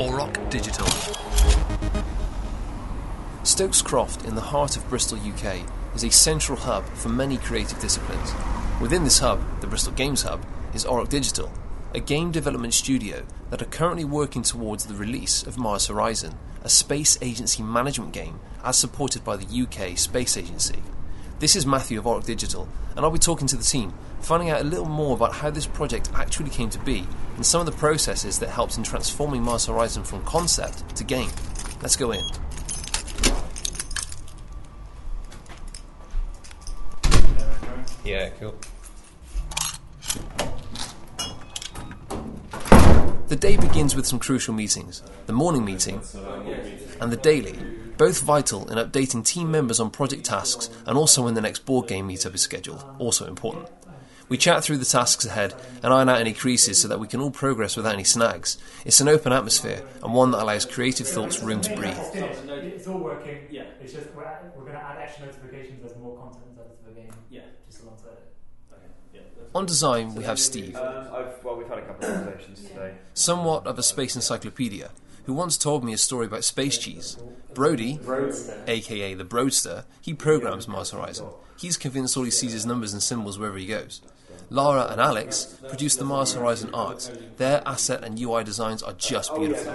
Auroch Digital. Stokes Croft, in the heart of Bristol, UK, is a central hub for many creative disciplines. Within this hub, the Bristol Games Hub, is Auroch Digital, a game development studio that are currently working towards the release of Mars Horizon, a space agency management game as supported by the UK Space Agency. This is Matthew of Auroch Digital, and I'll be talking to the team, finding out a little more about how this project actually came to be and some of the processes that helped in transforming Mars Horizon from concept to game. Let's go in. Yeah, cool. The day begins with some crucial meetings the morning meeting and the daily, both vital in updating team members on project tasks and also when the next board game meetup is scheduled, also important. We chat through the tasks ahead and iron out any creases so that we can all progress without any snags. It's an open atmosphere and one that allows creative thoughts room to breathe. It's all working. Yeah. It's just we're, we're going to add extra notifications as more content is added to the game. Yeah. Just alongside it. On design, we have Steve, Um, I've, well, we've had a couple of conversations today. somewhat of a space encyclopedia, who once told me a story about space cheese. Brody, aka the Broadster, he programs Mars Horizon. He's convinced all he sees is numbers and symbols wherever he goes. Lara and Alex produce the Mars Horizon art. Their asset and UI designs are just beautiful.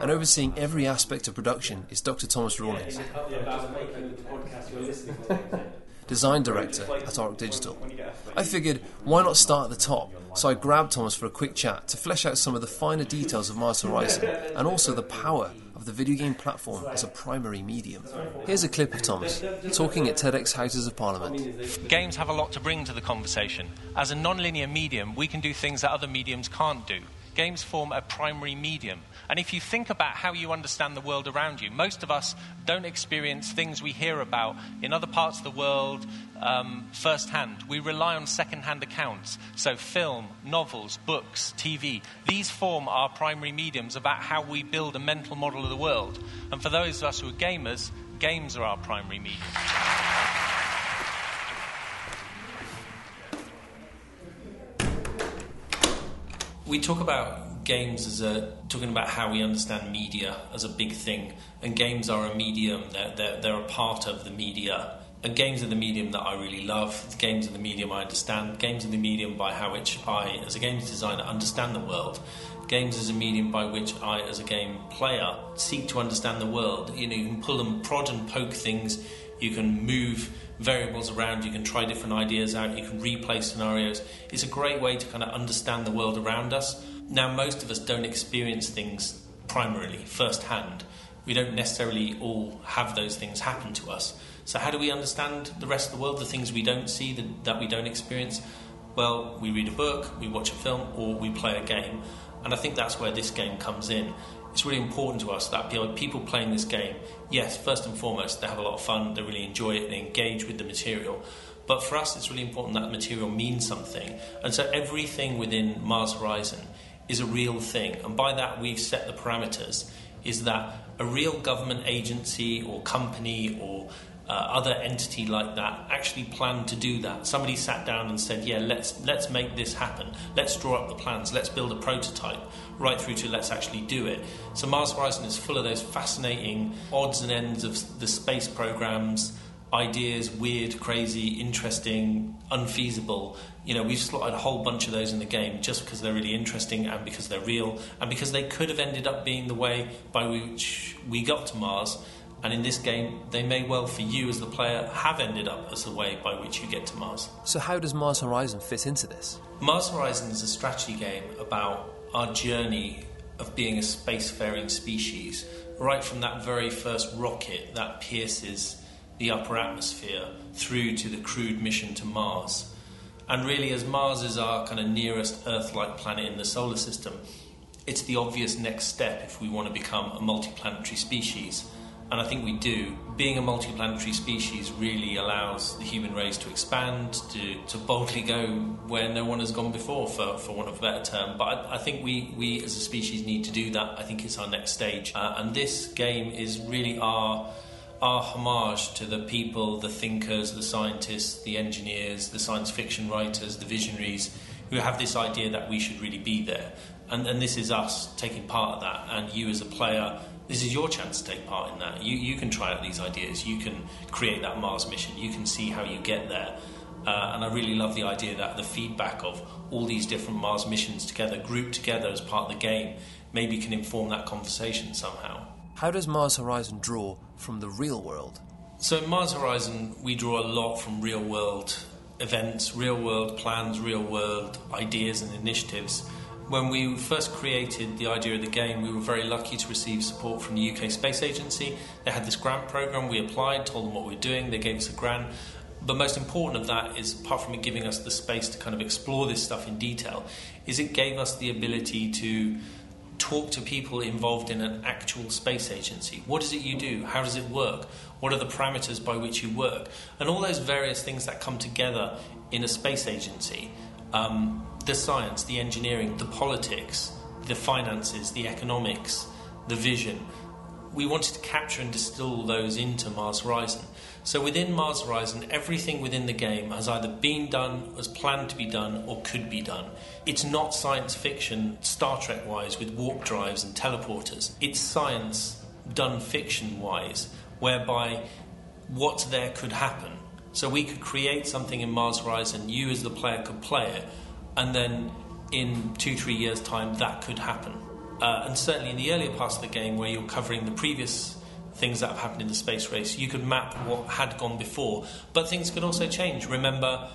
And overseeing every aspect of production is Dr. Thomas Rawlings, design director at Auroch Digital. I figured, why not start at the top? So I grabbed Thomas for a quick chat to flesh out some of the finer details of Mars Horizon and also the power of the video game platform as a primary medium. Here's a clip of Thomas talking at TEDx Houses of Parliament. Games have a lot to bring to the conversation. As a non-linear medium, we can do things that other mediums can't do. Games form a primary medium. And if you think about how you understand the world around you, most of us don't experience things we hear about in other parts of the world um, firsthand. We rely on second-hand accounts. So film, novels, books, TV, these form our primary mediums about how we build a mental model of the world. And for those of us who are gamers, games are our primary medium. we talk about games as a talking about how we understand media as a big thing, and games are a medium. They're, they're, they're a part of the media. And games are the medium that I really love. Games are the medium I understand. Games are the medium by how which I, as a games designer, understand the world. Games is a medium by which I, as a game player, seek to understand the world. You know, you can pull and prod and poke things. You can move variables around. You can try different ideas out. You can replay scenarios. It's a great way to kind of understand the world around us. Now, most of us don't experience things primarily, firsthand. We don't necessarily all have those things happen to us. So, how do we understand the rest of the world, the things we don't see, that, that we don't experience? Well, we read a book, we watch a film, or we play a game. And I think that's where this game comes in. It's really important to us that people playing this game, yes, first and foremost, they have a lot of fun, they really enjoy it, they engage with the material. But for us, it's really important that the material means something. And so everything within Mars Horizon is a real thing. And by that, we've set the parameters is that a real government agency or company or uh, other entity like that actually planned to do that. Somebody sat down and said, "Yeah, let's let's make this happen. Let's draw up the plans. Let's build a prototype." Right through to let's actually do it. So Mars Horizon is full of those fascinating odds and ends of the space programs, ideas, weird, crazy, interesting, unfeasible. You know, we've slotted a whole bunch of those in the game just because they're really interesting and because they're real and because they could have ended up being the way by which we got to Mars. And in this game, they may well, for you as the player, have ended up as the way by which you get to Mars. So, how does Mars Horizon fit into this? Mars Horizon is a strategy game about our journey of being a spacefaring species, right from that very first rocket that pierces the upper atmosphere through to the crewed mission to Mars. And really, as Mars is our kind of nearest Earth like planet in the solar system, it's the obvious next step if we want to become a multiplanetary species. And I think we do. Being a multiplanetary species really allows the human race to expand, to, to boldly go where no one has gone before, for, for want of a better term. But I, I think we, we as a species need to do that. I think it's our next stage. Uh, and this game is really our our homage to the people, the thinkers, the scientists, the engineers, the science fiction writers, the visionaries who have this idea that we should really be there. And, and this is us taking part of that, and you as a player this is your chance to take part in that. You, you can try out these ideas. You can create that Mars mission. You can see how you get there. Uh, and I really love the idea that the feedback of all these different Mars missions together, grouped together as part of the game, maybe can inform that conversation somehow. How does Mars Horizon draw from the real world? So in Mars Horizon, we draw a lot from real world events, real world plans, real world ideas and initiatives. When we first created the idea of the game, we were very lucky to receive support from the UK Space Agency. They had this grant program. We applied, told them what we were doing. They gave us a grant. But most important of that is, apart from it giving us the space to kind of explore this stuff in detail, is it gave us the ability to talk to people involved in an actual space agency. What is it you do? How does it work? What are the parameters by which you work? And all those various things that come together in a space agency. Um, the science, the engineering, the politics, the finances, the economics, the vision. We wanted to capture and distill those into Mars Horizon. So within Mars Horizon, everything within the game has either been done, was planned to be done, or could be done. It's not science fiction, Star Trek wise, with warp drives and teleporters. It's science done fiction wise, whereby what's there could happen. So we could create something in Mars Horizon, you as the player could play it, and then in two, three years' time, that could happen. Uh, and certainly in the earlier parts of the game, where you're covering the previous things that have happened in the space race, you could map what had gone before. But things could also change. Remember,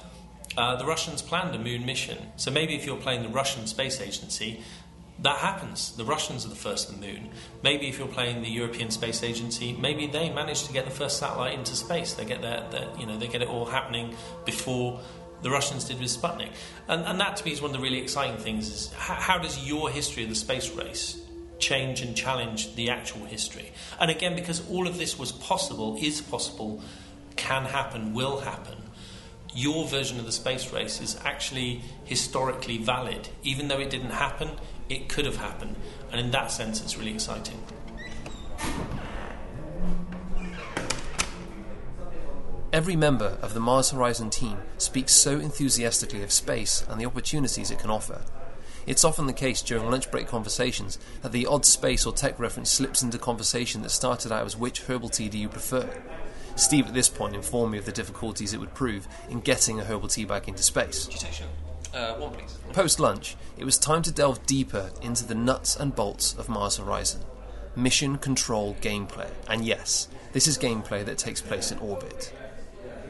uh, the Russians planned a moon mission. So maybe if you're playing the Russian Space Agency, that happens. The Russians are the first to the moon. Maybe if you're playing the European Space Agency, maybe they manage to get the first satellite into space. They get their, their you know, they get it all happening before the Russians did with Sputnik. And, and that to me is one of the really exciting things is how, how does your history of the space race change and challenge the actual history? And again, because all of this was possible, is possible, can happen, will happen, your version of the space race is actually historically valid. Even though it didn't happen, it could have happened. And in that sense, it's really exciting. Every member of the Mars Horizon team speaks so enthusiastically of space and the opportunities it can offer. It's often the case during lunch break conversations that the odd space or tech reference slips into conversation that started out as which herbal tea do you prefer? Steve at this point informed me of the difficulties it would prove in getting a herbal tea back into space. Uh, one, please. Post lunch, it was time to delve deeper into the nuts and bolts of Mars Horizon. Mission control gameplay. And yes, this is gameplay that takes place in orbit.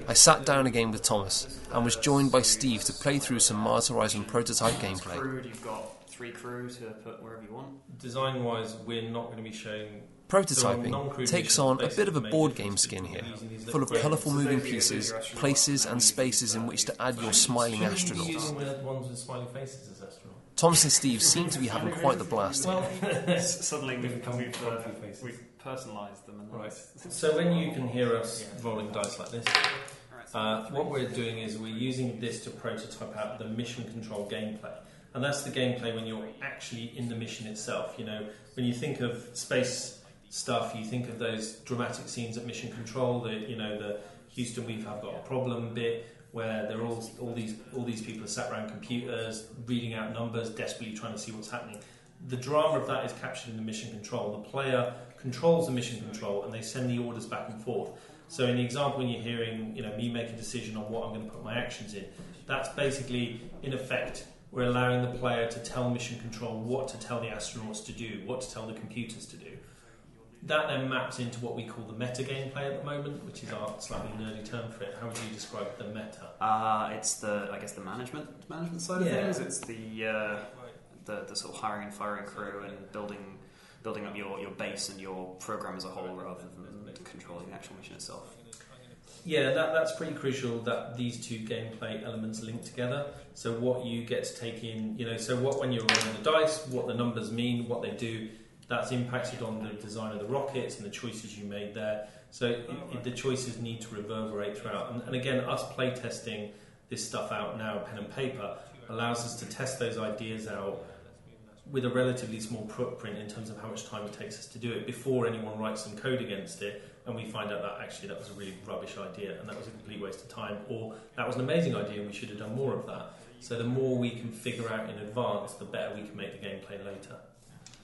I sat down again with Thomas and was joined by Steve to play through some Mars Horizon prototype gameplay. Crew, you've got three crew to put wherever you want. Design wise, we're not going to be showing Prototyping takes on a bit of a board game skin here, full of colourful moving pieces, places, and spaces in which to add your smiling astronauts. Thomas and Steve seem to be having quite the blast here. Suddenly we've, we've, uh, we've personalised them. And right. So when you can hear us rolling dice like this, uh, what we're doing is we're using this to prototype out the mission control gameplay. And that's the gameplay when you're actually in the mission itself. You know, when you think of space stuff, you think of those dramatic scenes at Mission Control, the you know the Houston we've have got a problem bit where they're all all these all these people are sat around computers reading out numbers, desperately trying to see what's happening. The drama of that is captured in the mission control. The player controls the mission control, and they send the orders back and forth. So in the example, when you're hearing you know me make a decision on what I'm going to put my actions in, that's basically in effect we're allowing the player to tell mission control what to tell the astronauts to do, what to tell the computers to do that then maps into what we call the meta gameplay at the moment, which is our slightly nerdy term for it. How would you describe the meta? Uh, it's the, I guess, the management management side of Yeah. things. It's the, uh, the the sort of hiring and firing crew and building building up your, your base and your program as a whole, rather than controlling the actual mission itself. Yeah, that, that's pretty crucial that these two gameplay elements link together. So what you get to take in, you know, so what when you're rolling the dice, what the numbers mean, what they do, that's impacted on the design of the rockets and the choices you made there. So it, oh, it, the choices need to reverberate throughout. And, and again, us playtesting this stuff out now, pen and paper, allows us to test those ideas out with a relatively small footprint in terms of how much time it takes us to do it before anyone writes some code against it and we find out that actually that was a really rubbish idea and that was a complete waste of time or that was an amazing idea and we should have done more of that So the more we can figure out in advance, the better we can make the gameplay later.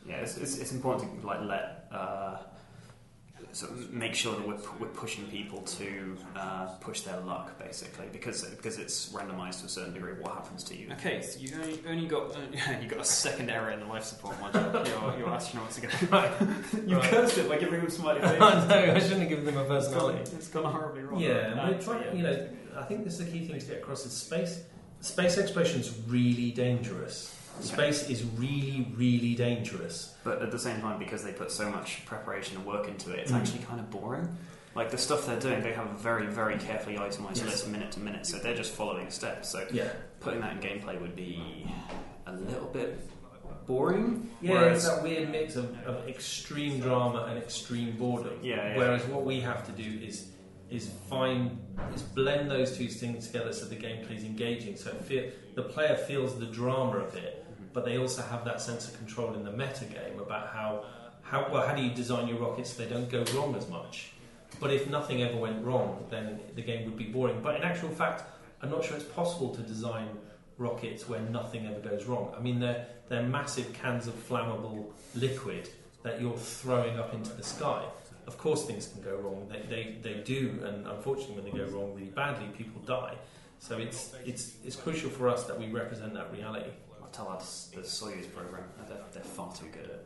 Yeah, it's, it's, it's important to like let uh, sort of make sure that we're, we're pushing people to uh, push their luck, basically, because because it's randomised to a certain degree what happens to you. Okay, so you only, only got uh, you got a second error in the life support module. your, your astronauts again. Right. you right. cursed it by giving them smiley faces. no, I shouldn't have given them a personality. It's gone, it's gone horribly wrong. Yeah, right? we're trying. You know, I think this is the key thing to get across: is space. Space exploration is really dangerous Space is really, really dangerous. But at the same time, because they put so much preparation and work into it, it's mm. actually kind of boring. Like the stuff they're doing, they have a very, very carefully itemized yes. list minute to minute, so they're just following steps. So yeah. putting that in gameplay would be a little bit boring. Yeah, whereas, it's that weird mix of, of extreme drama and extreme boredom. Yeah, yeah. Whereas what we have to do is is find is blend those two things together so the gameplay is engaging. So feel, the player feels the drama of it, but they also have that sense of control in the meta game about how how well how do you design your rockets so they don't go wrong as much. But if nothing ever went wrong, then the game would be boring. But in actual fact, I'm not sure it's possible to design rockets where nothing ever goes wrong. I mean, they're they're massive cans of flammable liquid that you're throwing up into the sky. Of course, things can go wrong. They, they, they do, and unfortunately, when they go wrong really badly, people die. So it's, it's, it's crucial for us that we represent that reality tell us the Soyuz program. Uh, they're, they're far too good at.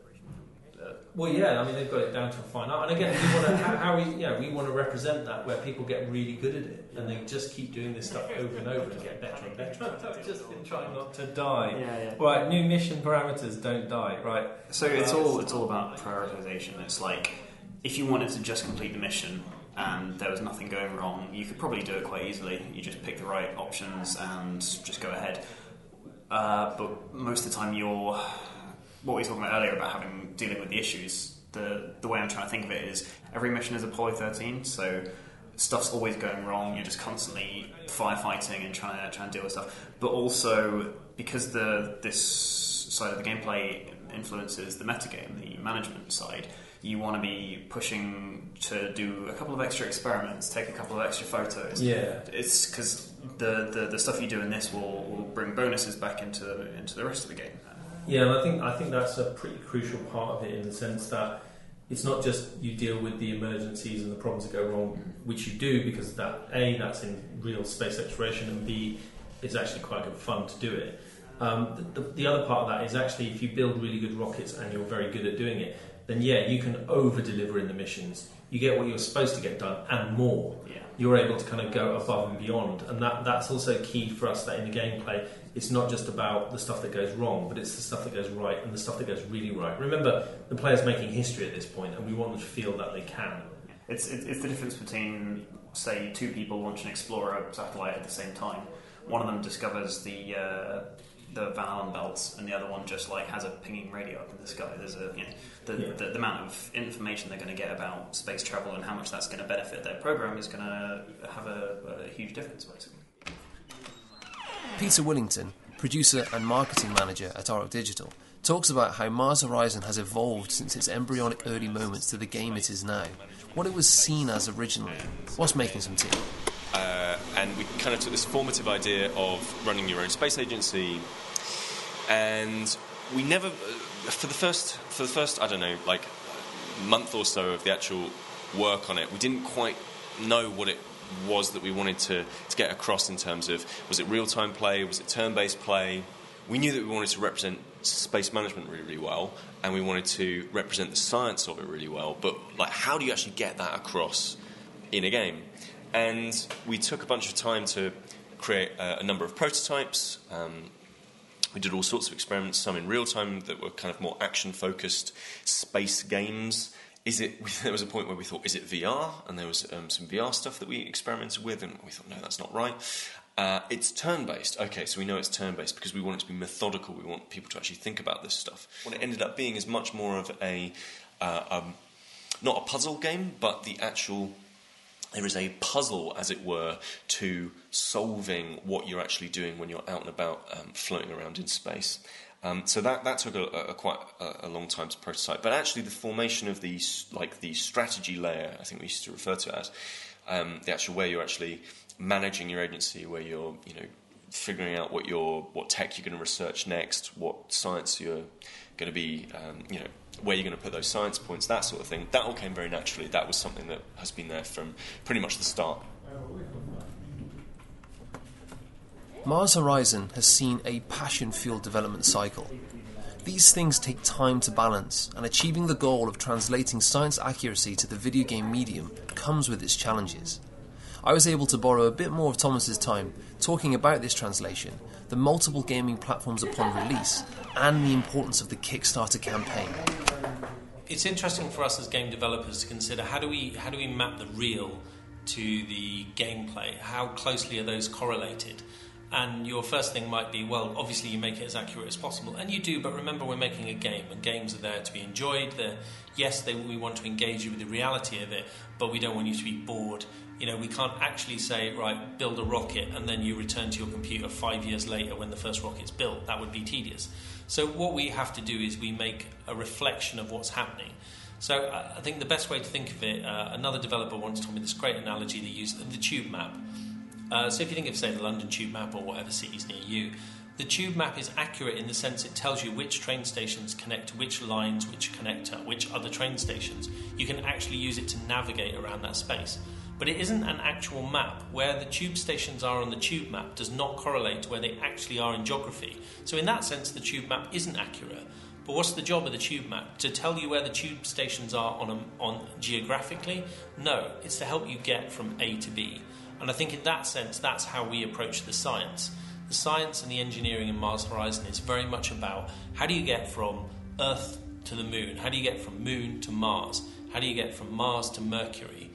well, yeah, I mean they've got it down to a fine art, and again, we want to how, how, we yeah we want to represent that where people get really good at it, and they just keep doing this stuff over and over and get better and better. I've just been trying not to die. Yeah, yeah. Right, new mission parameters don't die. Right. So it's uh, all it's all about prioritization. It's like if you wanted to just complete the mission and there was nothing going wrong, you could probably do it quite easily. You just pick the right options and just go ahead. Uh, but most of the time, you're what we were talking about earlier about having dealing with the issues. The the way I'm trying to think of it is every mission is Apollo 13, so stuff's always going wrong. You're just constantly firefighting and trying to trying to deal with stuff. But also because the this side of the gameplay influences the metagame, the management side you want to be pushing to do a couple of extra experiments, take a couple of extra photos. Yeah, it's because the, the, the stuff you do in this will, will bring bonuses back into into the rest of the game. Yeah, and I think I think that's a pretty crucial part of it in the sense that it's not just you deal with the emergencies and the problems that go wrong, which you do because that a that's in real space exploration and b it's actually quite good fun to do it. Um, the, the, the, other part of that is actually if you build really good rockets and you're very good at doing it, then yeah, you can over deliver in the missions. You get what you're supposed to get done and more. Yeah. You're able to kind of go above and beyond, and that that's also key for us. That in the gameplay, it's not just about the stuff that goes wrong, but it's the stuff that goes right and the stuff that goes really right. Remember, the player's making history at this point, and we want them to feel that they can. It's it's the difference between say two people launch an Explorer satellite at the same time. One of them discovers the uh, the Van Allen belts, and the other one just like has a pinging radio up in the sky. There's a you know, the, yeah. the, the, amount of information they're going to get about space travel and how much that's going to benefit their program is going to have a, a huge difference, basically. Peter Willington, producer and marketing manager at Auroch Digital, talks about how Mars Horizon has evolved since its embryonic early moments to the game it is now, what it was seen as originally, what's making some tea. Uh, and we kind of took this formative idea of running your own space agency, and we never, uh, for the first, for the first, I don't know, like month or so of the actual work on it, we didn't quite know what it was that we wanted to, to get across in terms of was it real time play, was it turn based play. We knew that we wanted to represent space management really, really well, and we wanted to represent the science of it really well. But like, how do you actually get that across in a game? And we took a bunch of time to create a, a number of prototypes. Um, we did all sorts of experiments, some in real time that were kind of more action focused space games. Is it? There was a point where we thought, is it VR? And there was um, some VR stuff that we experimented with, and we thought, no, that's not right. Uh, it's turn based. Okay, so we know it's turn based because we want it to be methodical. We want people to actually think about this stuff. What it ended up being is much more of a, uh, um, not a puzzle game, but the actual there is a puzzle, as it were, to solving what you're actually doing when you're out and about um, floating around in space. Um, so that, that took a, a quite a, a, long time to prototype. But actually, the formation of the like the strategy layer, I think we used to refer to as um, the actual way you're actually managing your agency, where you're you know figuring out what your what tech you're going to research next, what science you're going to be, um, you know, where you're going to put those science points, that sort of thing. That all came very naturally. That was something that has been there from pretty much the start. Mars Horizon has seen a passion fueled development cycle. These things take time to balance, and achieving the goal of translating science accuracy to the video game medium comes with its challenges. I was able to borrow a bit more of Thomas's time talking about this translation, the multiple gaming platforms upon release, and the importance of the Kickstarter campaign. It's interesting for us as game developers to consider how do we how do we map the real to the gameplay? How closely are those correlated? And your first thing might be, well, obviously you make it as accurate as possible, and you do. But remember, we're making a game, and games are there to be enjoyed. They're, yes, they, we want to engage you with the reality of it, but we don't want you to be bored. You know, we can't actually say, right, build a rocket, and then you return to your computer five years later when the first rocket's built. That would be tedious. So what we have to do is we make a reflection of what's happening. So uh, I think the best way to think of it, uh, another developer once told me this great analogy. They use the tube map. Uh, so if you think of, say, the London Tube map or whatever cities near you, the tube map is accurate in the sense it tells you which train stations connect to which lines, which connector, which other train stations. You can actually use it to navigate around that space. But it isn't an actual map. Where the tube stations are on the tube map does not correlate to where they actually are in geography. So, in that sense, the tube map isn't accurate. But what's the job of the tube map? To tell you where the tube stations are on, a, on geographically? No, it's to help you get from A to B. And I think in that sense, that's how we approach the science. The science and the engineering in Mars Horizon is very much about how do you get from Earth to the moon? How do you get from moon to Mars? How do you get from Mars to Mercury?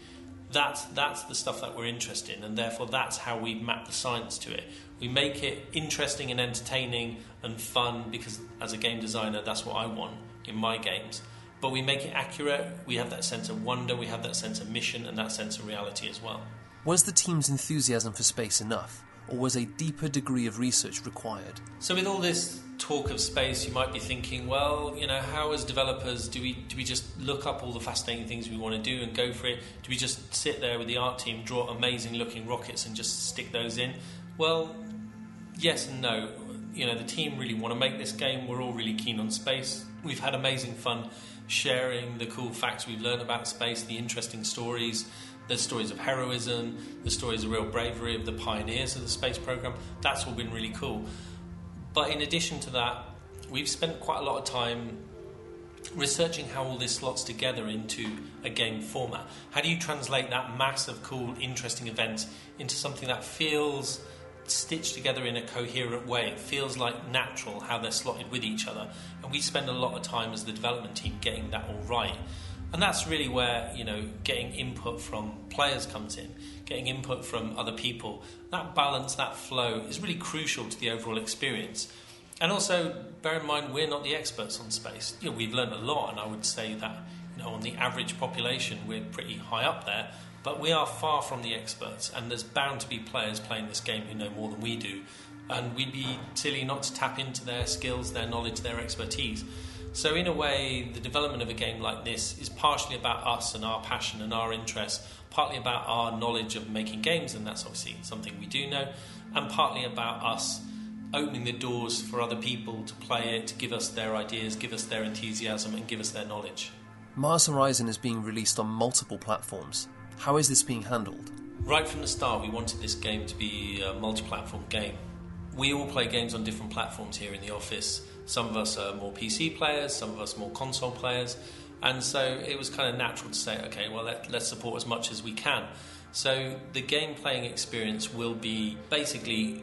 That's, that's the stuff that we're interested in, and therefore that's how we map the science to it. We make it interesting and entertaining and fun because, as a game designer, that's what I want in my games. But we make it accurate, we have that sense of wonder, we have that sense of mission, and that sense of reality as well. Was the team's enthusiasm for space enough, or was a deeper degree of research required? So, with all this talk of space, you might be thinking, well, you know, how as developers do we do we just look up all the fascinating things we want to do and go for it? Do we just sit there with the art team, draw amazing looking rockets, and just stick those in? Well, yes and no. You know, the team really want to make this game. We're all really keen on space. We've had amazing fun sharing the cool facts we've learned about space, the interesting stories there's stories of heroism, the stories of real bravery of the pioneers of the space program. That's all been really cool. But in addition to that, we've spent quite a lot of time researching how all this slots together into a game format. How do you translate that mass of cool, interesting events into something that feels stitched together in a coherent way? It feels like natural how they're slotted with each other. And we spend a lot of time as the development team getting that all right. And that's really where, you know, getting input from players comes in, getting input from other people. That balance, that flow is really crucial to the overall experience. And also, bear in mind, we're not the experts on space. You know, we've learned a lot, and I would say that, you know, on the average population, we're pretty high up there. But we are far from the experts, and there's bound to be players playing this game who know more than we do. And we'd be silly not to tap into their skills, their knowledge, their expertise. So, in a way, the development of a game like this is partially about us and our passion and our interest, partly about our knowledge of making games, and that's obviously something we do know, and partly about us opening the doors for other people to play it, to give us their ideas, give us their enthusiasm, and give us their knowledge. Mars Horizon is being released on multiple platforms. How is this being handled? Right from the start, we wanted this game to be a multi platform game. We all play games on different platforms here in the office some of us are more PC players, some of us more console players, and so it was kind of natural to say, okay, well, let, let's support as much as we can. So the game playing experience will be basically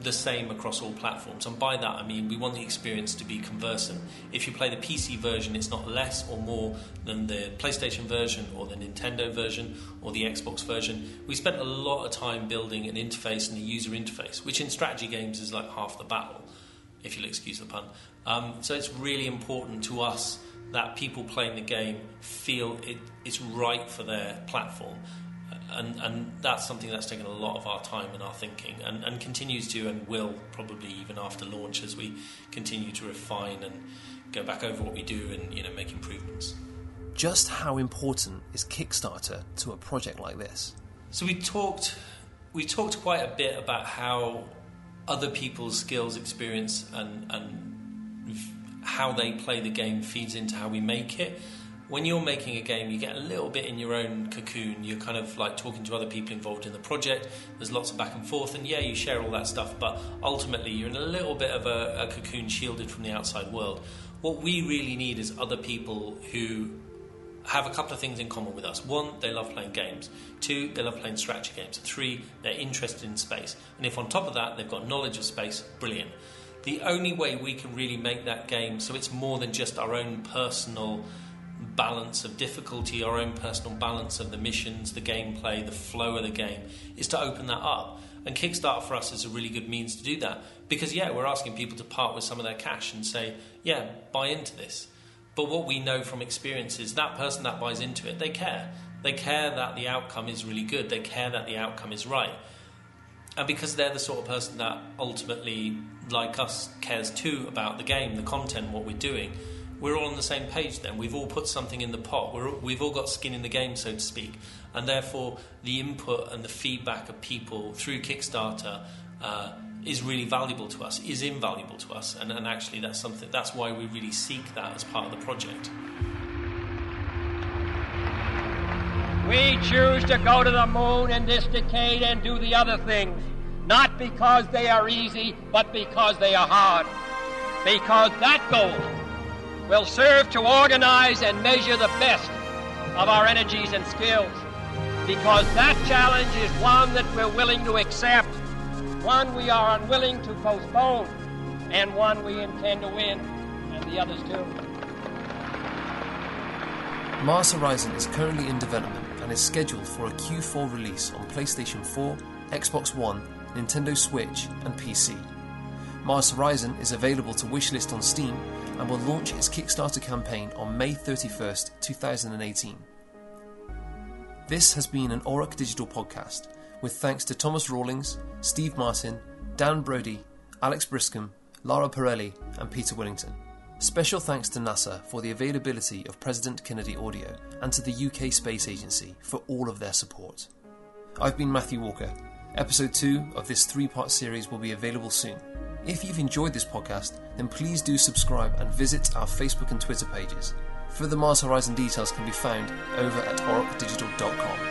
the same across all platforms. And by that, I mean we want the experience to be conversant. If you play the PC version, it's not less or more than the PlayStation version or the Nintendo version or the Xbox version. We spent a lot of time building an interface and a user interface, which in strategy games is like half the battle if you'll excuse the pun. Um, so it's really important to us that people playing the game feel it, it's right for their platform. And, and that's something that's taken a lot of our time and our thinking and, and continues to and will probably even after launch as we continue to refine and go back over what we do and you know make improvements. Just how important is Kickstarter to a project like this? So we talked we talked quite a bit about how other people's skills, experience, and, and how they play the game feeds into how we make it. When you're making a game, you get a little bit in your own cocoon. You're kind of like talking to other people involved in the project. There's lots of back and forth, and yeah, you share all that stuff, but ultimately you're in a little bit of a, a cocoon shielded from the outside world. What we really need is other people who have a couple of things in common with us. One, they love playing games. Two, they love playing strategy games. Three, they're interested in space. And if on top of that they've got knowledge of space, brilliant. The only way we can really make that game so it's more than just our own personal balance of difficulty, our own personal balance of the missions, the gameplay, the flow of the game, is to open that up. And Kickstarter for us is a really good means to do that. Because, yeah, we're asking people to part with some of their cash and say, yeah, buy into this but what we know from experience is that person that buys into it, they care. They care that the outcome is really good. They care that the outcome is right. And because they're the sort of person that ultimately, like us, cares too about the game, the content, what we're doing, we're all on the same page then. We've all put something in the pot. we have all got skin in the game, so to speak. And therefore, the input and the feedback of people through Kickstarter uh, is really valuable to us, is invaluable to us, and, and actually that's something that's why we really seek that as part of the project. We choose to go to the moon in this decade and do the other things, not because they are easy, but because they are hard. Because that goal will serve to organize and measure the best of our energies and skills. Because that challenge is one that we're willing to accept one we are unwilling to postpone, and one we intend to win, and the others too. Mars Horizon is currently in development and is scheduled for a Q4 release on PlayStation 4, Xbox One, Nintendo Switch, and PC. Mars Horizon is available to wishlist on Steam and will launch its Kickstarter campaign on May 31st, 2018. This has been an Auroch Digital podcast with thanks to Thomas Rawlings, Steve Martin, Dan Brody, Alex Briscombe, Lara Pirelli, and Peter Willington. Special thanks to NASA for the availability of President Kennedy audio and to the UK Space Agency for all of their support. I've been Matthew Walker. Episode 2 of this three part series will be available soon. If you've enjoyed this podcast, then please do subscribe and visit our Facebook and Twitter pages. Further Mars Horizon details can be found over at aurochdigital.com.